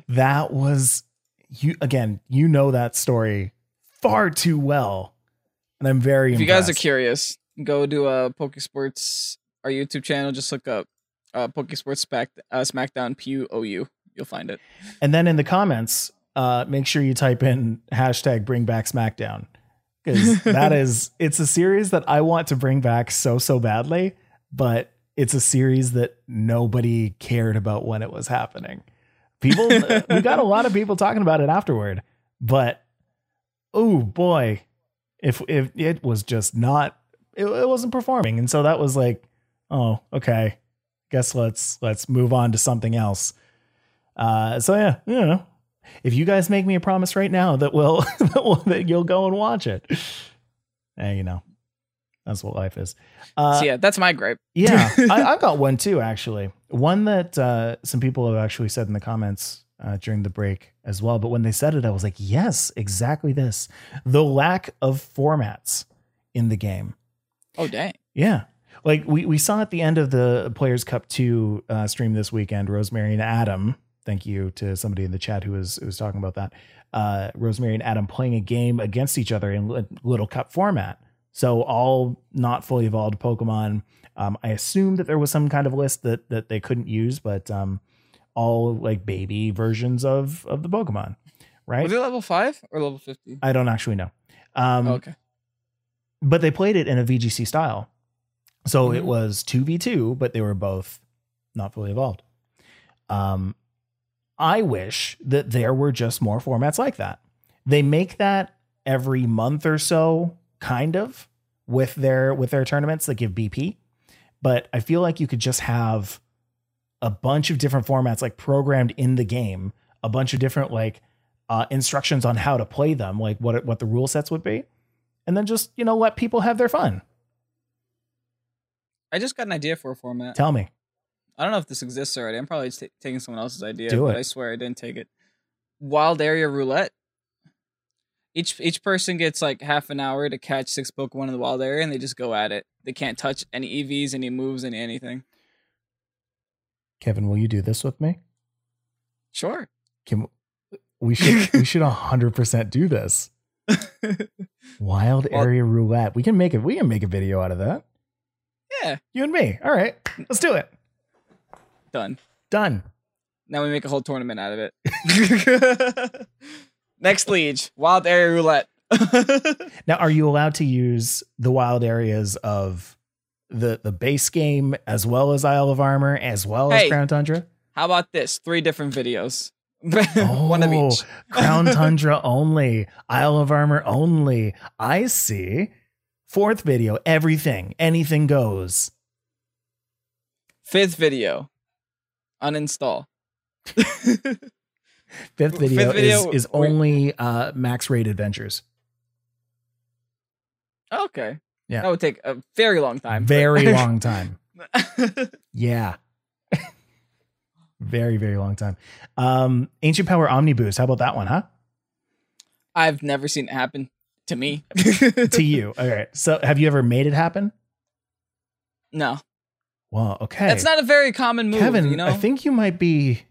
That was you again. You know that story far too well, and I'm very. if you guys are curious, go to uh Pokesports, our YouTube channel. Just look up uh Pokesports Smack, uh, Smackdown P U O U. You'll find it. And then in the comments, uh, make sure you type in hashtag bring back SmackDown. Because that is it's a series that I want to bring back so so badly, but it's a series that nobody cared about when it was happening. People we got a lot of people talking about it afterward, but oh boy, if if it was just not it, it wasn't performing. And so that was like, oh, okay. Guess let's let's move on to something else. Uh, so yeah, you know, if you guys make me a promise right now that will that, will, that you'll go and watch it, and you know, that's what life is. Uh, so yeah, that's my gripe. yeah, I, I've got one too, actually. One that uh, some people have actually said in the comments uh, during the break as well. But when they said it, I was like, yes, exactly this. The lack of formats in the game. Oh dang. Yeah. Like we, we saw at the end of the Players Cup 2 uh, stream this weekend, Rosemary and Adam, thank you to somebody in the chat who was, who was talking about that. Uh, Rosemary and Adam playing a game against each other in li- Little Cup format. So all not fully evolved Pokemon. Um, I assume that there was some kind of list that that they couldn't use, but um, all like baby versions of of the Pokemon, right? Was it level five or level fifty? I don't actually know. Um, Oh, okay. but they played it in a VGC style. So it Mhm. was 2v2, but they were both not fully evolved. Um, I wish that there were just more formats like that. They make that every month or so, kind of, with their with their tournaments that give BP. But I feel like you could just have a bunch of different formats like programmed in the game, a bunch of different like uh, instructions on how to play them, like what what the rule sets would be, and then just you know let people have their fun. I just got an idea for a format. Tell me, I don't know if this exists already. I'm probably ta- taking someone else's idea, Do but it. I swear I didn't take it. Wild area roulette. Each each person gets like half an hour to catch six Pokemon in the wild area, and they just go at it. They can't touch any EVs, any moves, any anything. Kevin, will you do this with me? Sure. Can we should we should hundred percent do this. Wild Well- area roulette. We can make it. We can make a video out of that. yeah, You and me. All right, let's do it. Done. Done. Now we make a whole tournament out of it. Next liege, wild area roulette. Now, are you allowed to use the wild areas of the the base game as well as Isle of Armor as well as Crown Tundra? How about this? Three different videos. One of Oh, each. Crown Tundra only, Isle of Armor only. I see. Fourth video, everything, anything goes. Fifth video. Uninstall. Fifth video, Fifth video, is is only uh, max raid adventures. okay. Yeah. That would take a very long time. Very long time. Yeah. very, very long time. Um, Ancient Power Omni Boost. How about that one, huh? I've never seen it happen to me. to you. All right. So have you ever made it happen? no. Well, okay. That's not a very common move, Kevin, you know? I think you might be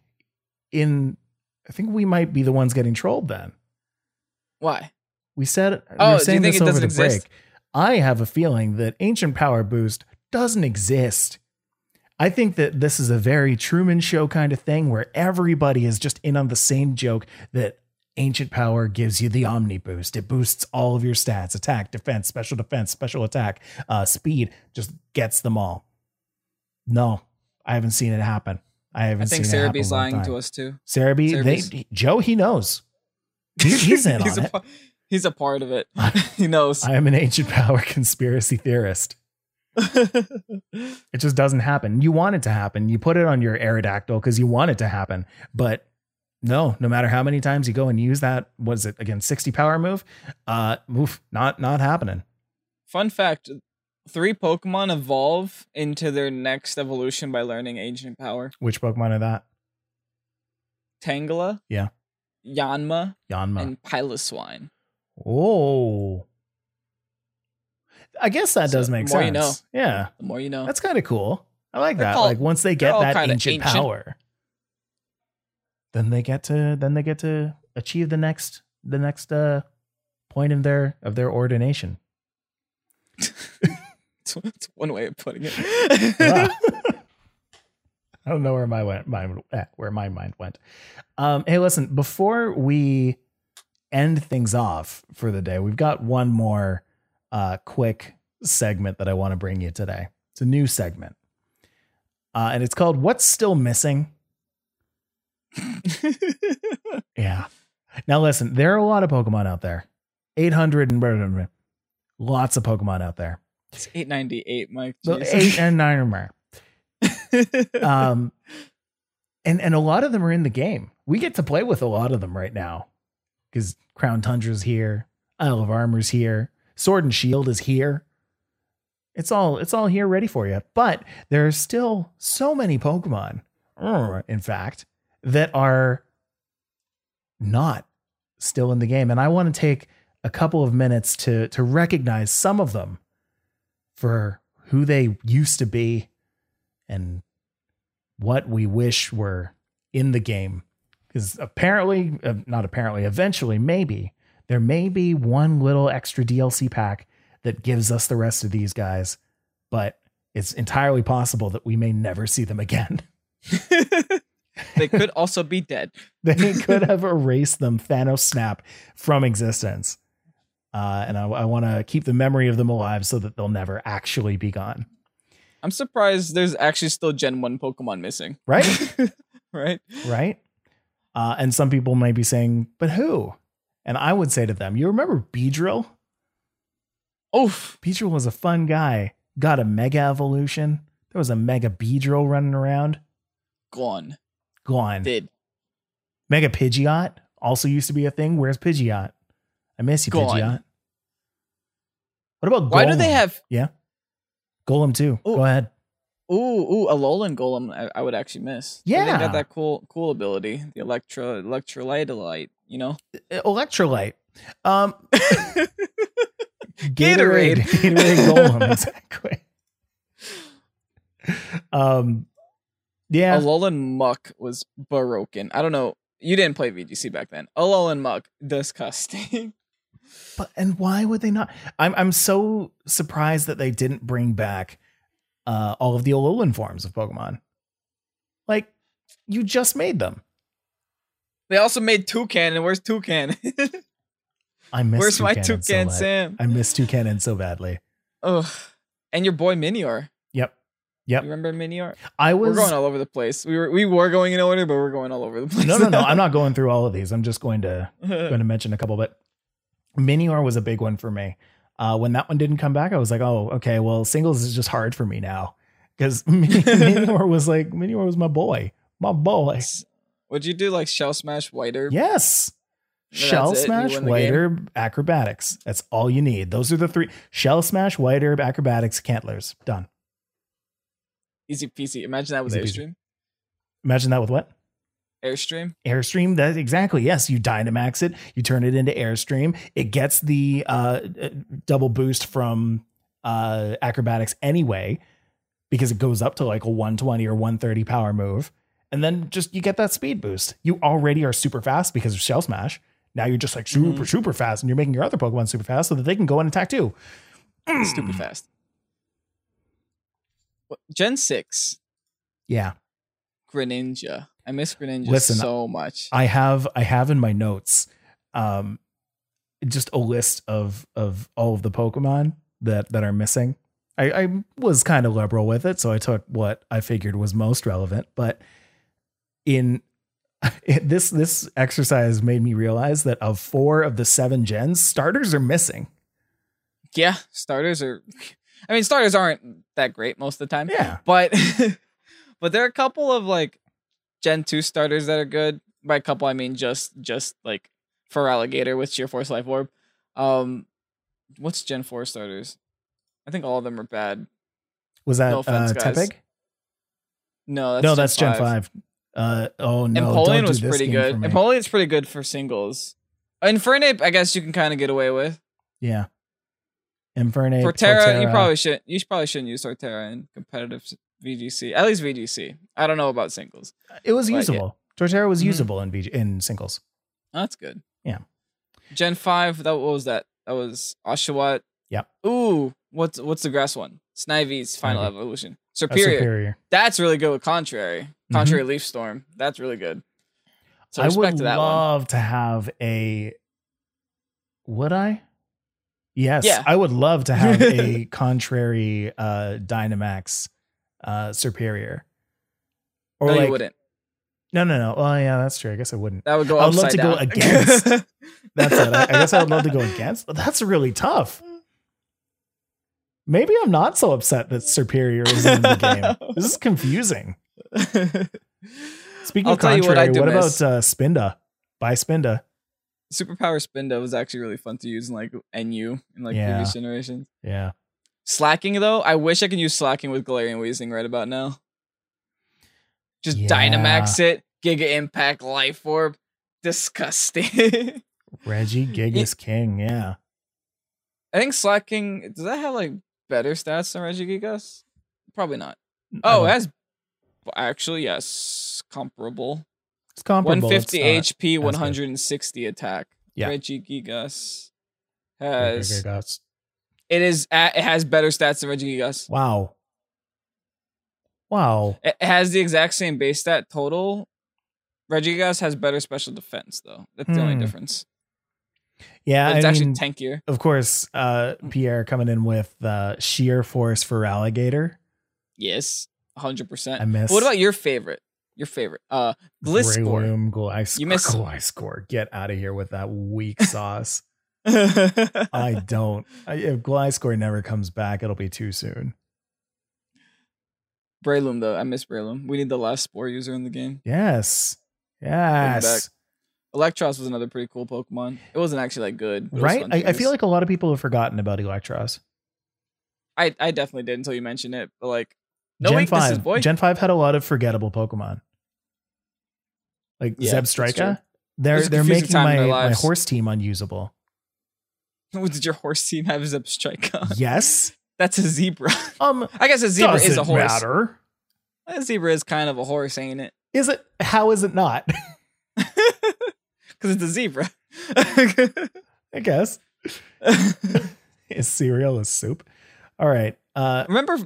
in I think we might be the ones getting trolled then. Why? We said we Oh, were saying think this it over doesn't the exist? break. I have a feeling that Ancient Power Boost doesn't exist. I think that this is a very Truman Show kind of thing where everybody is just in on the same joke that Ancient Power gives you the Omni Boost. It boosts all of your stats attack, defense, special defense, special attack, uh, speed, just gets them all. No, I haven't seen it happen. I haven't I think seen happen. Cerebee's lying to us too. Cerebi, they, Joe, he knows. He- he's in he's on a, it. He's a part of it. he knows. I am an ancient power conspiracy theorist. It just doesn't happen. You want it to happen. You put it on your Aerodactyl because you want it to happen. But no, no matter how many times you go and use that, what is it again, 60 power move? Uh oof, not not happening. Fun fact three Pokemon evolve into their next evolution by learning ancient power. Which Pokemon are that? Tangela, Yeah. Yanma, Yanma. and Piloswine. oh. I guess that So, does make the more sense. you know. Yeah. The more you know. That's kind of cool. I like They're that. called- like once they get that ancient, ancient. power, then they get to then they get to achieve the next the next uh point in their of their ordination. That's that's one way of putting Wow. it. I don't know where my went mind eh, where my mind went. Um, hey, listen, before we end things off for the day, we've got one more uh, quick segment that I want to bring you today. It's a new segment, uh, and it's called "What's Still Missing." Yeah. Now listen, there are a lot of Pokemon out there. 800 and lots of Pokemon out there. It's 898, Mike. So Jeez. eight and nine or more. Um, and and a lot of them are in the game. We get to play with a lot of them right now because Crown Tundra's here, Isle of Armor's here, Sword and Shield is here. It's all it's all here ready for you. But there are still so many Pokemon, uh, in fact, that are not still in the game. And I want to take a couple of minutes to to recognize some of them for who they used to be and what we wish were in the game. Because apparently, uh, not apparently, eventually, maybe there may be one little extra DLC pack that gives us the rest of these guys, but it's entirely possible that we may never see them again. they could also be dead. they could have erased them Thanos snap from existence. Uh, and I, I want to keep the memory of them alive so that they'll never actually be gone. I'm surprised there's actually still Gen 1 Pokemon missing. Right? right? right? Uh, and some people might be saying, but who? And I would say to them, you remember Beedrill? Oof. Beedrill was a fun guy. Got a mega evolution. There was a mega Beedrill running around. Gone. Gone. Did. Mega Pidgeot also used to be a thing. Where's Pidgeot? I miss you, Gone. Pidgeot. What about Why do they have Yeah. Golem too? Ooh. Go ahead. Ooh, ooh, a Alolan Golem I, I would actually miss. They Yeah. got that cool cool ability. The Electro Electrolyte light, you know? Electrolyte. Um, Gatorade. Gatorade, Gatorade Golem, exactly. Um, yeah, Alolan Muk was broken. I don't know. You didn't play VGC back then. Alolan Muk, disgusting. but and why would they not? I'm I'm so surprised that they didn't bring back uh all of the Alolan forms of Pokemon. Like, you just made them. they also made Toucan, and where's Toucan? I miss where's my Toucannon so Toucan. Sam? I miss Toucannon so badly. Ugh. And your boy Minior. Yep. Yep. You remember Minior? I was. We're going all over the place. We were we were going in order, but we're going all over the place. no, no, no. I'm not going through all of these. I'm just going to going to mention a couple, but Minior was a big one for me. Uh, when that one didn't come back, I was like, oh, okay, well, singles is just hard for me now because Minior was like, Minior was my boy, my boy. Would you do like Shell Smash White Herb? Yes. Shell Smash, win the White? Herb, Acrobatics. That's all you need. Those are the three. Shell Smash, White Herb, Acrobatics, Cantlers. Done. Easy peasy. Imagine that with Easy. Airstream. Imagine that with what? Airstream. Airstream. That exactly. Yes, you Dynamax it. You turn it into Airstream. It gets the uh, uh, double boost from uh, Acrobatics anyway, because it goes up to like a 120 or 130 power move, and then just you get that speed boost. You already are super fast because of Shell Smash. Now you're just like super Mhm. super fast, and you're making your other Pokemon super fast so that they can go and attack too. Stupid fast. Gen 6. Yeah. Greninja. I miss Greninja Listen, so much. I have I have in my notes um just a list of of all of the Pokemon that that are missing. I, I was kind of liberal with it, so I took what I figured was most relevant. But in it, this this exercise made me realize that of four of the seven gens, starters are missing. yeah, starters are. I mean, starters aren't that great most of the time. Yeah, but but there are a couple of like Gen two starters that are good. By a couple, I mean just just like Feraligatr with sheer force life orb. Um, what's Gen four starters? I think all of them are bad. was that No offense, uh. Tepig? No, that's no, Gen that's Gen 5. Uh, oh no, Empoleon was pretty good. Empoleon's pretty good for singles. Infernape, I guess you can kind of get away with. yeah, Infernape. Torterra, you probably should. You probably shouldn't use Torterra in competitive VGC. At least VGC. I don't know about singles. It was usable. Torterra was Mhm. usable in BG, in singles. Oh, that's good. Yeah. Gen five. That what was that? That was Oshawott. Yeah. Ooh, what's what's the grass one? Snivy's final Snivy. evolution. Serperior. Serperior. That's really good with contrary. Contrary leaf storm. That's really good. So I would to that one. love to have a. Would I? Yes, Yeah. I would love to have a contrary uh, Dynamax uh, Serperior. Or No, like you wouldn't. no, no, no. Oh, yeah, that's true. I guess I wouldn't. That would go I would love to go against. That's it. I, I guess I would love to go against, but that's really tough. Maybe I'm not so upset that Serperior is in the game. This is confusing. Speaking I'll of tell you what I contrary, what, about uh, Spinda? Buy Spinda. Superpower Spinda was actually really fun to use in like NU in like Yeah. previous generations. Yeah. Slaking though, I wish I could use Slaking with Galarian Weezing right about now. Just Yeah. Dynamax it, Giga Impact, Life Orb, disgusting. Regigigas King. Yeah. I think Slaking does that have like better stats than Regigigas? Probably not. Oh, has actually yes, comparable. it's comparable. 150 It's uh, HP, as good. 160 attack. Yeah. Regigigas not- has Gigas. It is at, it has better stats than Reggie Regigigas. Wow. Wow. It has the exact same base stat total. Regigigas has better special defense though. That's the only Hmm. difference. Yeah. But it's I actually mean, tankier. of course, uh, Pierre coming in with uh, sheer force Feraligatr. Yes, 100%. I miss. What about your favorite? Your favorite? Uh Gliscor. Breloom, Gliscor. You miss- Gliscor. Get out of here with that weak sauce. I don't. I, if Gliscor never comes back, it'll be too soon. Breloom though. I miss Breloom. We need the last spore user in the game. Yes. Yes. Eelektross was another pretty cool Pokemon. It wasn't actually like good. but it was Right? I, I feel like a lot of people have forgotten about Eelektross. I, I definitely did until you mentioned it. But like no Gen weaknesses, 5. boy. Gen 5 had a lot of forgettable Pokemon. Like Yeah, Zeb. Strika. They're they're making my, my horse team unusable. Did your horse team have Zip Strike on? Yes. That's a zebra. Um, I guess a zebra is a doesn't horse. matter. A zebra is kind of a horse, ain't it? Is it? How is it not? Because it's a zebra. I guess. Is cereal a soup? All right. Uh, remember,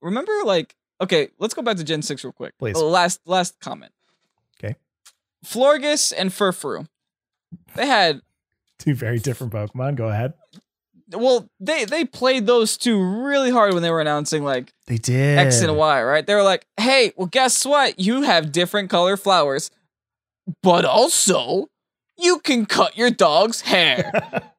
remember, like, okay, let's go back to Gen Six real quick. Please. Oh, last last comment. Okay. Florges and Furfrou, they had two very different Pokemon. Go ahead. well, they they played those two really hard when they were announcing like They did X and Y, right? They were like, hey, well, guess what? You have different color flowers, but also you can cut your dog's hair.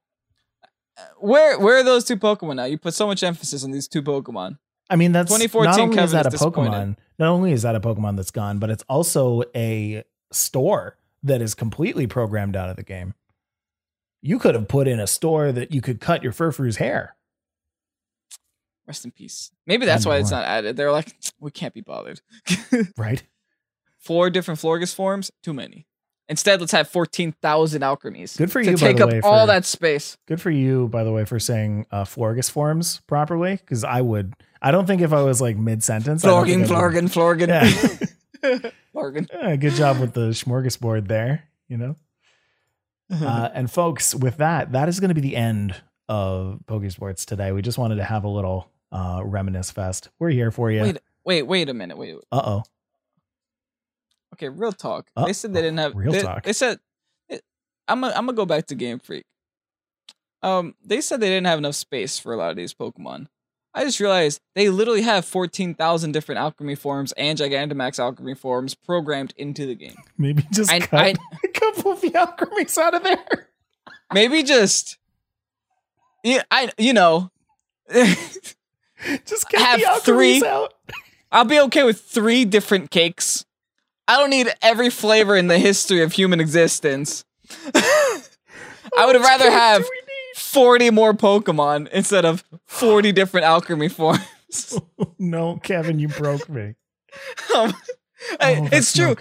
Uh, where where are those two Pokemon now? You put so much emphasis on these two Pokemon. I mean, that's 2014 not only is Kevin that is a. Pokemon. Not only is that a Pokemon that's gone, but it's also a store that is completely programmed out of the game. You could have put in a store that you could cut your Furfrou's hair. Rest in peace. Maybe that's why it's not added. They're like, we can't be bothered. Right? Four different Florges forms, too many. Instead, let's have 14,000 Alcremies. Good for to you, by take up way, all for- that space. Good for you, by the way, for saying uh, Florges forms properly. Because I would, I don't think if I was like mid sentence, Florgan, Florgan, Florgan. Yeah. Florgan. Uh, good job with the smorgasbord there. You know. Uh, and folks, with that, that is going to be the end of Pokesports today. We just wanted to have a little uh, reminisce fest. We're here for you. Wait, wait, wait a minute. Wait. Uh oh. Okay, real talk. Uh, they said they didn't have real they, talk. They said I'm gonna I'm gonna go back to Game Freak. Um, they said they didn't have enough space for a lot of these Pokemon. I just realized they literally have 14,000 different Alcremie forms and Gigantamax Alcremie forms programmed into the game. Maybe just I- cut I- a couple of the Alcremies out of there. Maybe just yeah, I you know just get Have the Alcremies three- out. I'll be okay with three different cakes. I don't need every flavor in the history of human existence. I would rather have 40 more Pokemon instead of 40 different Alcremie forms. no, Kevin, you broke me. Um, I- Oh, it's true.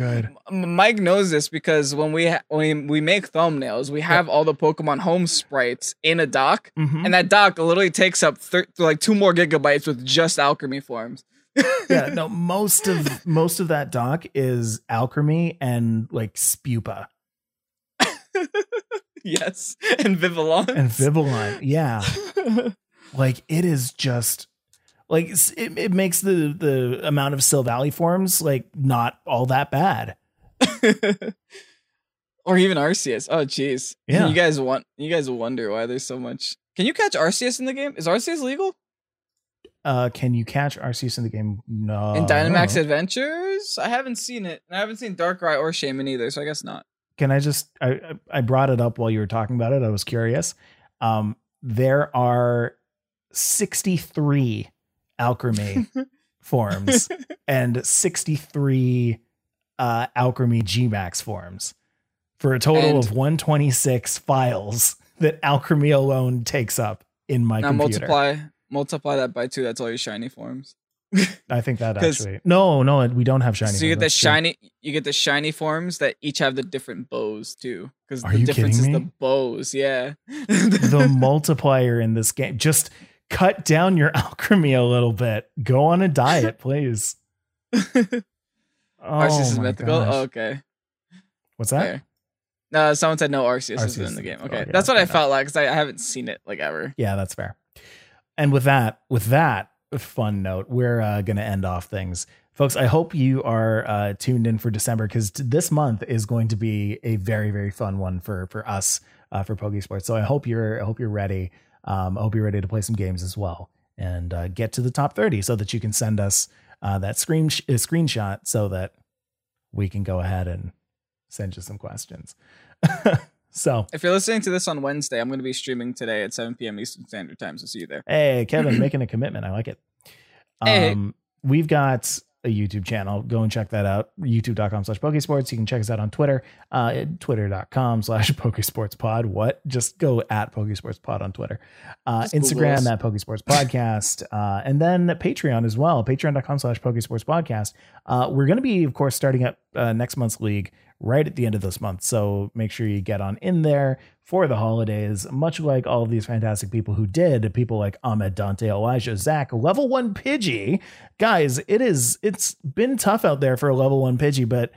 Mike knows this because when we ha- when we make thumbnails, we have all the Pokemon home sprites in a dock, Mhm. and that dock literally takes up thir- like two more gigabytes with just Alcremie forms. yeah, no, most of most of that doc is Alcremie and like Spewpa yes, and Vivillon and Vivillon. Yeah. Like it is just like it, it makes the the amount of Silvally forms like not all that bad. or even Arceus. Oh, jeez. Yeah. You guys want you guys wonder why there's so much. Can you catch Arceus in the game? Is Arceus legal Uh, can you catch Arceus in the game? No. in Dynamax Adventures? I haven't seen it, and I haven't seen Darkrai or Shaymin either, so I guess not. Can I just? I I- I brought it up while you were talking about it. I was curious. Um, there are sixty three Alcremie forms and sixty three uh Alcremie Gmax forms for a total And- of one twenty six files that Alcremie alone takes up in my now computer. multiply multiply that by two. That's all your shiny forms. I think that 'Cause- actually. No, no, we don't have shiny. so you forms. get the That's true. shiny, you get the shiny forms that each have the different bows too. Because Are the you difference kidding is me? the bows. Yeah. the multiplier in this game. Just cut down your Alcremie a little bit. Go on a diet, please. Oh, Arceus is mythical. Oh, okay. What's that? Fair. No, someone said no Arceus, is in the game. Okay, okay, that's what I felt like because I, I haven't seen it like ever. Yeah, that's fair. And with that, with that fun note, we're uh, going to end off things. Folks, I hope you are uh, tuned in for December because this month is going to be a very, very fun one for for us uh, for Pokesports. So I hope you're I hope you're ready. Um, I hope you're ready to play some games as well and uh, get to the top 30 so that you can send us uh, that screen sh- uh, screenshot so that we can go ahead and send you some questions. so, If you're listening to this on Wednesday, I'm going to be streaming today at 7 p.m. Eastern Standard Time. So see you there. Hey, Kevin, making a commitment. I like it. Hey. Um, we've got a YouTube channel. Go and check that out. YouTube.com slash Pokesports. You can check us out on Twitter, uh, at twitter.com slash Pokesportspod. What? Just go at Pokesportspod on Twitter. Uh, Instagram us. at Pokesports Podcast. uh, and then Patreon as well. Patreon.com slash Pokesports Podcast. Uh, we're going to be, of course, starting up uh, next month's league right at the end of this month. So make sure you get on in there for the holidays, much like all of these fantastic people who did, people like Ahmed, Dante, Elijah, Zach, level one Pidgey. Guys, it is it's been tough out there for a level one Pidgey, but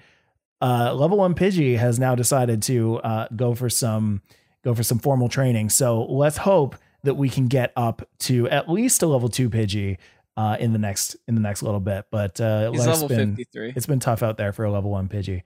uh, level one Pidgey has now decided to uh, go for some go for some formal training. So let's hope that we can get up to at least a level two Pidgey uh, in the next in the next little bit. But uh, He's level been, 53. It's been tough out there for a level one Pidgey.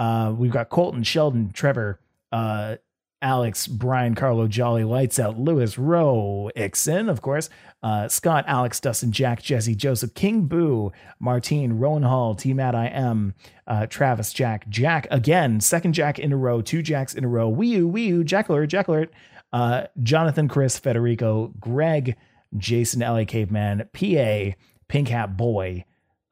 Uh, we've got Colton, Sheldon, Trevor, uh, Alex, Brian, Carlo, Jolly, Lights Out, Lewis, Rowe, Ixon, of course, uh, Scott, Alex, Dustin, Jack, Jesse, Joseph, King Boo, Martine, Rowan Hall, T Matt I am, uh, Travis, Jack, Jack again, second Jack in a row, two Jacks in a row, Wii U, Jack Alert, Jack Alert, uh, Jonathan, Chris, Federico, Greg, Jason, LA Caveman, PA, Pink Hat Boy,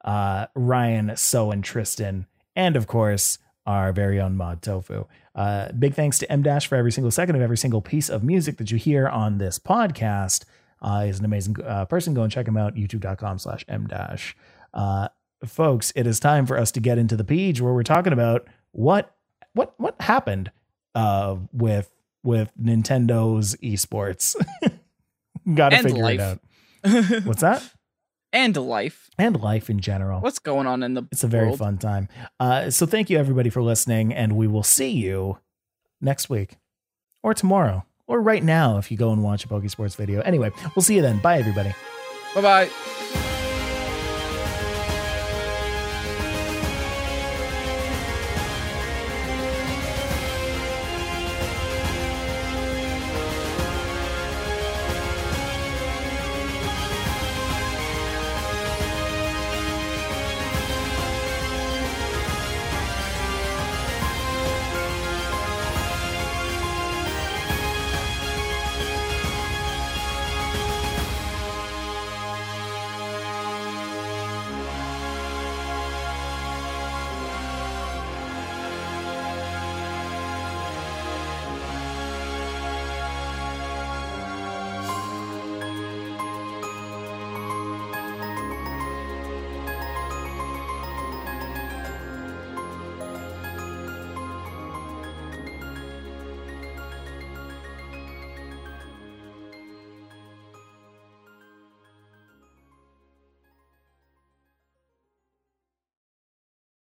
uh, Ryan, So, and Tristan, and of course, our very own Mod Tofu. Uh, big thanks to M Dash for every single second of every single piece of music that you hear on this podcast. Uh, he's an amazing uh, person. Go and check him out, youtube.com slash M Dash. Uh, folks, it is time for us to get into the page where we're talking about what what what happened uh, with with Nintendo's esports. Got to And figure life. it out. What's that? and life. And life in general. What's going on in the It's a very world? fun time. Uh, so thank you everybody for listening, and we will see you next week or tomorrow or right now if you go and watch a Pokesports video. Anyway, we'll see you then. Bye, everybody. Bye bye.